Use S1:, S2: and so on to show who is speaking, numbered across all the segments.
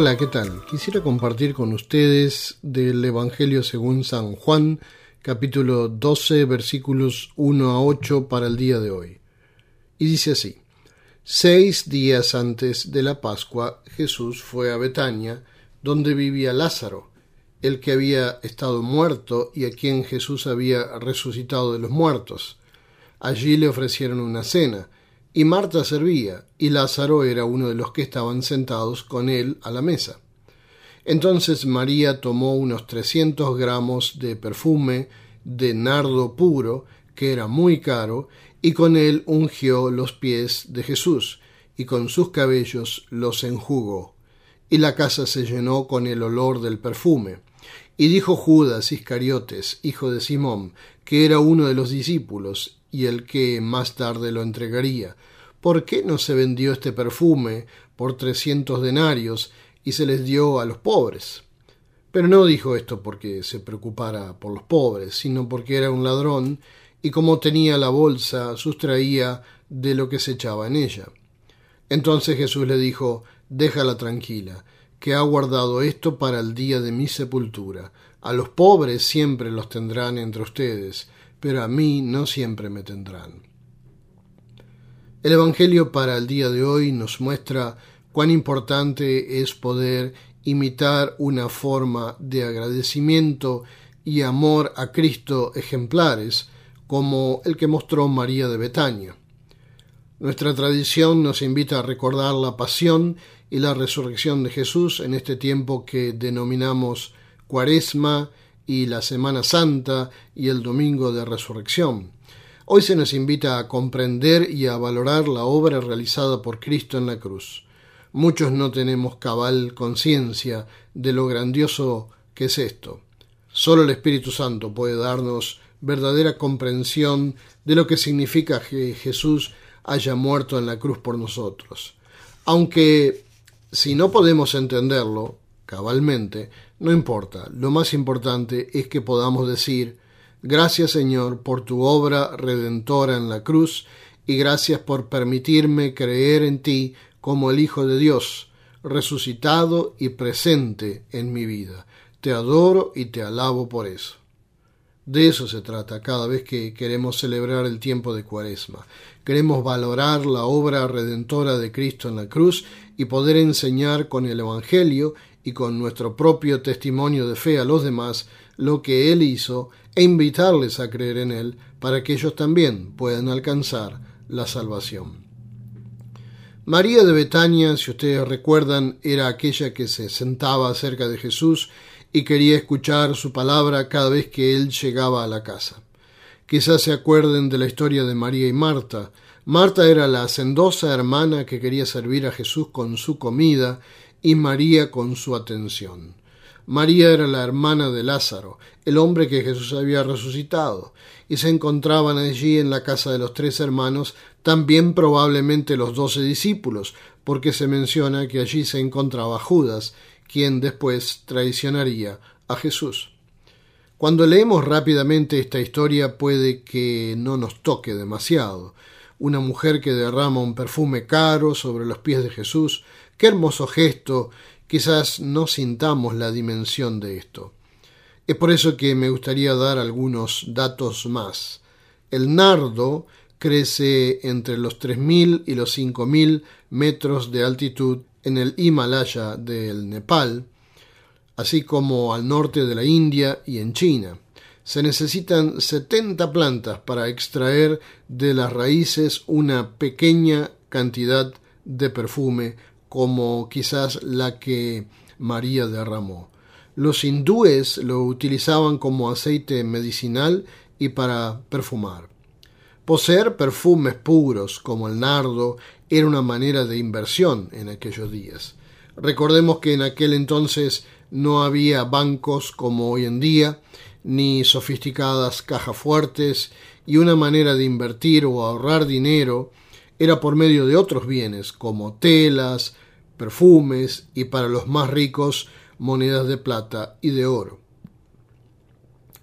S1: Hola, ¿qué tal? Quisiera compartir con ustedes del Evangelio según San Juan, capítulo 12, versículos 1 a 8 para el día de hoy. Y dice así, Seis días antes de la Pascua, Jesús fue a Betania, donde vivía Lázaro, el que había estado muerto y a quien Jesús había resucitado de los muertos. Allí le ofrecieron una cena, y Marta servía, y Lázaro era uno de los que estaban sentados con él a la mesa. Entonces María tomó unos trescientos gramos de perfume de nardo puro, que era muy caro, y con él ungió los pies de Jesús, y con sus cabellos los enjugó. Y la casa se llenó con el olor del perfume. Y dijo Judas Iscariotes, hijo de Simón, que era uno de los discípulos, y el que más tarde lo entregaría. ¿Por qué no se vendió este perfume por trescientos denarios y se les dio a los pobres? Pero no dijo esto porque se preocupara por los pobres, sino porque era un ladrón y como tenía la bolsa sustraía de lo que se echaba en ella. Entonces Jesús le dijo Déjala tranquila, que ha guardado esto para el día de mi sepultura. A los pobres siempre los tendrán entre ustedes, pero a mí no siempre me tendrán. El Evangelio para el día de hoy nos muestra cuán importante es poder imitar una forma de agradecimiento y amor a Cristo ejemplares, como el que mostró María de Betania. Nuestra tradición nos invita a recordar la pasión y la resurrección de Jesús en este tiempo que denominamos Cuaresma y la Semana Santa y el Domingo de Resurrección. Hoy se nos invita a comprender y a valorar la obra realizada por Cristo en la cruz. Muchos no tenemos cabal conciencia de lo grandioso que es esto. Solo el Espíritu Santo puede darnos verdadera comprensión de lo que significa que Jesús haya muerto en la cruz por nosotros. Aunque si no podemos entenderlo cabalmente, no importa, lo más importante es que podamos decir Gracias Señor por tu obra redentora en la cruz y gracias por permitirme creer en ti como el Hijo de Dios, resucitado y presente en mi vida. Te adoro y te alabo por eso. De eso se trata cada vez que queremos celebrar el tiempo de Cuaresma. Queremos valorar la obra redentora de Cristo en la cruz y poder enseñar con el Evangelio y con nuestro propio testimonio de fe a los demás lo que Él hizo e invitarles a creer en Él para que ellos también puedan alcanzar la salvación. María de Betania, si ustedes recuerdan, era aquella que se sentaba cerca de Jesús y quería escuchar su palabra cada vez que él llegaba a la casa. Quizás se acuerden de la historia de María y Marta. Marta era la hacendosa hermana que quería servir a Jesús con su comida y María con su atención. María era la hermana de Lázaro, el hombre que Jesús había resucitado, y se encontraban allí en la casa de los tres hermanos también probablemente los doce discípulos, porque se menciona que allí se encontraba Judas, quien después traicionaría a Jesús. Cuando leemos rápidamente esta historia puede que no nos toque demasiado. Una mujer que derrama un perfume caro sobre los pies de Jesús, qué hermoso gesto quizás no sintamos la dimensión de esto. Es por eso que me gustaría dar algunos datos más. El nardo crece entre los 3.000 y los 5.000 metros de altitud en el Himalaya del Nepal, así como al norte de la India y en China. Se necesitan 70 plantas para extraer de las raíces una pequeña cantidad de perfume como quizás la que María derramó. Los hindúes lo utilizaban como aceite medicinal y para perfumar. Poseer perfumes puros como el nardo era una manera de inversión en aquellos días. Recordemos que en aquel entonces no había bancos como hoy en día, ni sofisticadas cajas fuertes, y una manera de invertir o ahorrar dinero era por medio de otros bienes como telas, perfumes y para los más ricos monedas de plata y de oro.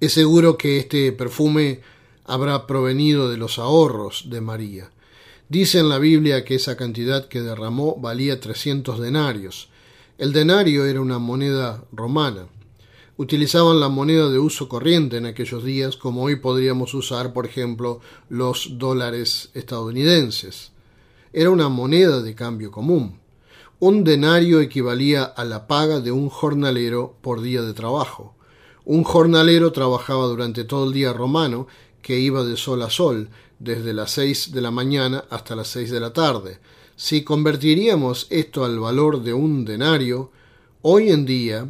S1: Es seguro que este perfume habrá provenido de los ahorros de María. Dice en la Biblia que esa cantidad que derramó valía trescientos denarios. El denario era una moneda romana. Utilizaban la moneda de uso corriente en aquellos días, como hoy podríamos usar, por ejemplo, los dólares estadounidenses. Era una moneda de cambio común. Un denario equivalía a la paga de un jornalero por día de trabajo. Un jornalero trabajaba durante todo el día romano, que iba de sol a sol, desde las seis de la mañana hasta las seis de la tarde. Si convertiríamos esto al valor de un denario, hoy en día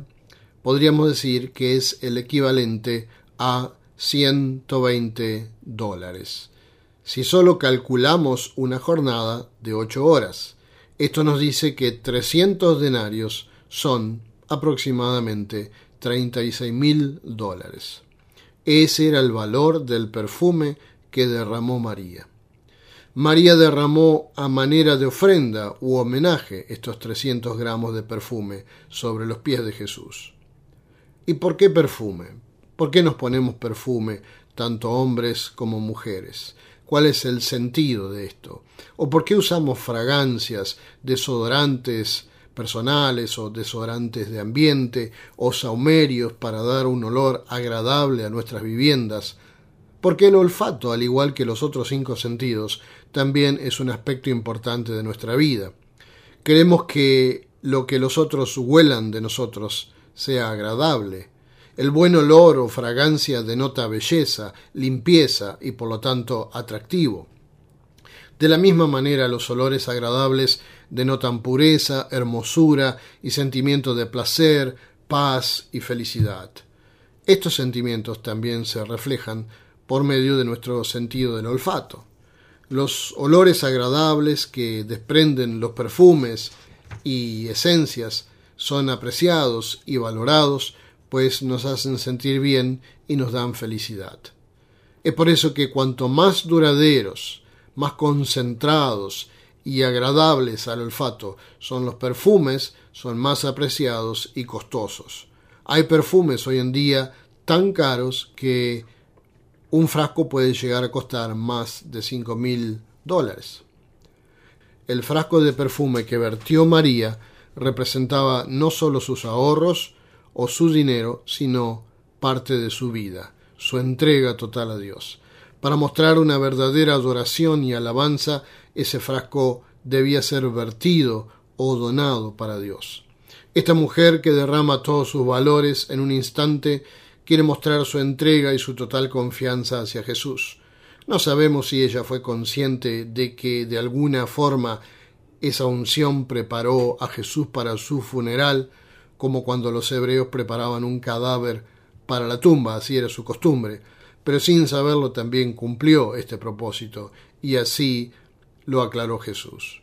S1: podríamos decir que es el equivalente a 120 dólares. Si solo calculamos una jornada de ocho horas, esto nos dice que 300 denarios son aproximadamente 36 mil dólares. Ese era el valor del perfume que derramó María. María derramó a manera de ofrenda u homenaje estos 300 gramos de perfume sobre los pies de Jesús. ¿Y por qué perfume? ¿Por qué nos ponemos perfume, tanto hombres como mujeres? ¿Cuál es el sentido de esto? ¿O por qué usamos fragancias, desodorantes personales o desodorantes de ambiente o saumerios para dar un olor agradable a nuestras viviendas? Porque el olfato, al igual que los otros cinco sentidos, también es un aspecto importante de nuestra vida. Queremos que lo que los otros huelan de nosotros sea agradable. El buen olor o fragancia denota belleza, limpieza y por lo tanto atractivo. De la misma manera los olores agradables denotan pureza, hermosura y sentimiento de placer, paz y felicidad. Estos sentimientos también se reflejan por medio de nuestro sentido del olfato. Los olores agradables que desprenden los perfumes y esencias son apreciados y valorados, pues nos hacen sentir bien y nos dan felicidad. Es por eso que cuanto más duraderos, más concentrados y agradables al olfato son los perfumes, son más apreciados y costosos. Hay perfumes hoy en día tan caros que un frasco puede llegar a costar más de cinco mil dólares. El frasco de perfume que vertió María representaba no solo sus ahorros o su dinero, sino parte de su vida, su entrega total a Dios. Para mostrar una verdadera adoración y alabanza, ese frasco debía ser vertido o donado para Dios. Esta mujer que derrama todos sus valores en un instante quiere mostrar su entrega y su total confianza hacia Jesús. No sabemos si ella fue consciente de que de alguna forma esa unción preparó a Jesús para su funeral, como cuando los hebreos preparaban un cadáver para la tumba, así era su costumbre, pero sin saberlo también cumplió este propósito, y así lo aclaró Jesús.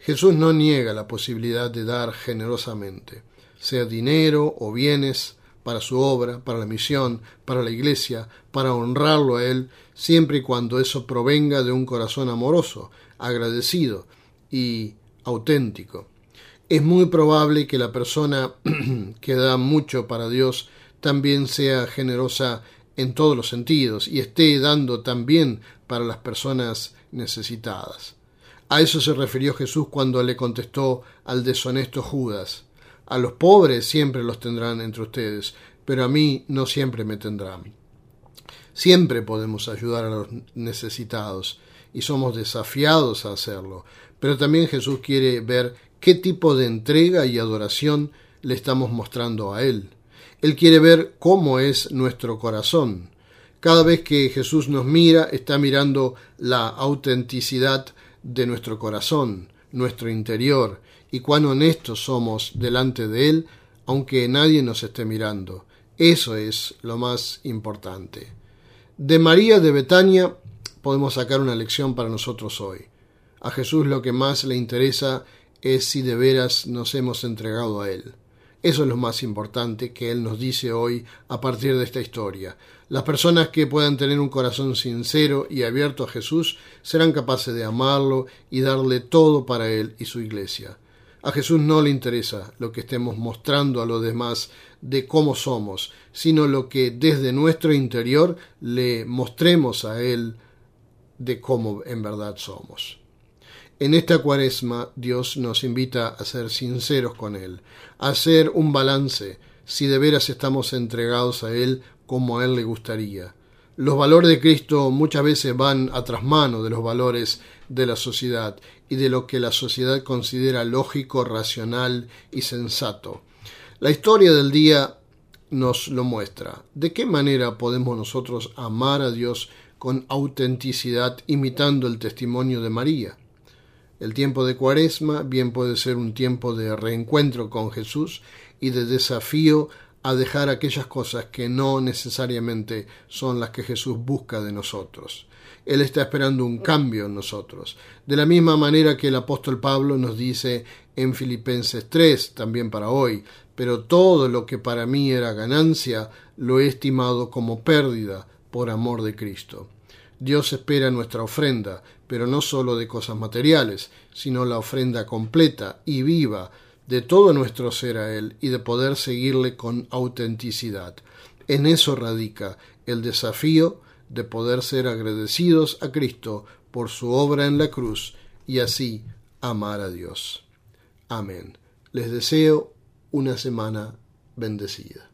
S1: Jesús no niega la posibilidad de dar generosamente, sea dinero o bienes, para su obra, para la misión, para la iglesia, para honrarlo a Él, siempre y cuando eso provenga de un corazón amoroso, agradecido y auténtico. Es muy probable que la persona que da mucho para Dios también sea generosa en todos los sentidos y esté dando también para las personas necesitadas. A eso se refirió Jesús cuando le contestó al deshonesto Judas. A los pobres siempre los tendrán entre ustedes, pero a mí no siempre me tendrán. Siempre podemos ayudar a los necesitados y somos desafiados a hacerlo, pero también Jesús quiere ver qué tipo de entrega y adoración le estamos mostrando a Él. Él quiere ver cómo es nuestro corazón. Cada vez que Jesús nos mira, está mirando la autenticidad de nuestro corazón, nuestro interior, y cuán honestos somos delante de Él, aunque nadie nos esté mirando. Eso es lo más importante. De María de Betania podemos sacar una lección para nosotros hoy. A Jesús lo que más le interesa es si de veras nos hemos entregado a Él. Eso es lo más importante que Él nos dice hoy a partir de esta historia. Las personas que puedan tener un corazón sincero y abierto a Jesús serán capaces de amarlo y darle todo para Él y su iglesia. A Jesús no le interesa lo que estemos mostrando a los demás de cómo somos, sino lo que desde nuestro interior le mostremos a Él de cómo en verdad somos. En esta cuaresma Dios nos invita a ser sinceros con Él, a hacer un balance si de veras estamos entregados a Él como a Él le gustaría. Los valores de Cristo muchas veces van a trasmano de los valores de la sociedad y de lo que la sociedad considera lógico, racional y sensato. La historia del día nos lo muestra. ¿De qué manera podemos nosotros amar a Dios con autenticidad imitando el testimonio de María? El tiempo de Cuaresma bien puede ser un tiempo de reencuentro con Jesús y de desafío a dejar aquellas cosas que no necesariamente son las que Jesús busca de nosotros. Él está esperando un cambio en nosotros. De la misma manera que el apóstol Pablo nos dice en Filipenses 3, también para hoy, pero todo lo que para mí era ganancia, lo he estimado como pérdida por amor de Cristo. Dios espera nuestra ofrenda, pero no sólo de cosas materiales, sino la ofrenda completa y viva de todo nuestro ser a Él y de poder seguirle con autenticidad. En eso radica el desafío de poder ser agradecidos a Cristo por su obra en la cruz y así amar a Dios. Amén. Les deseo una semana bendecida.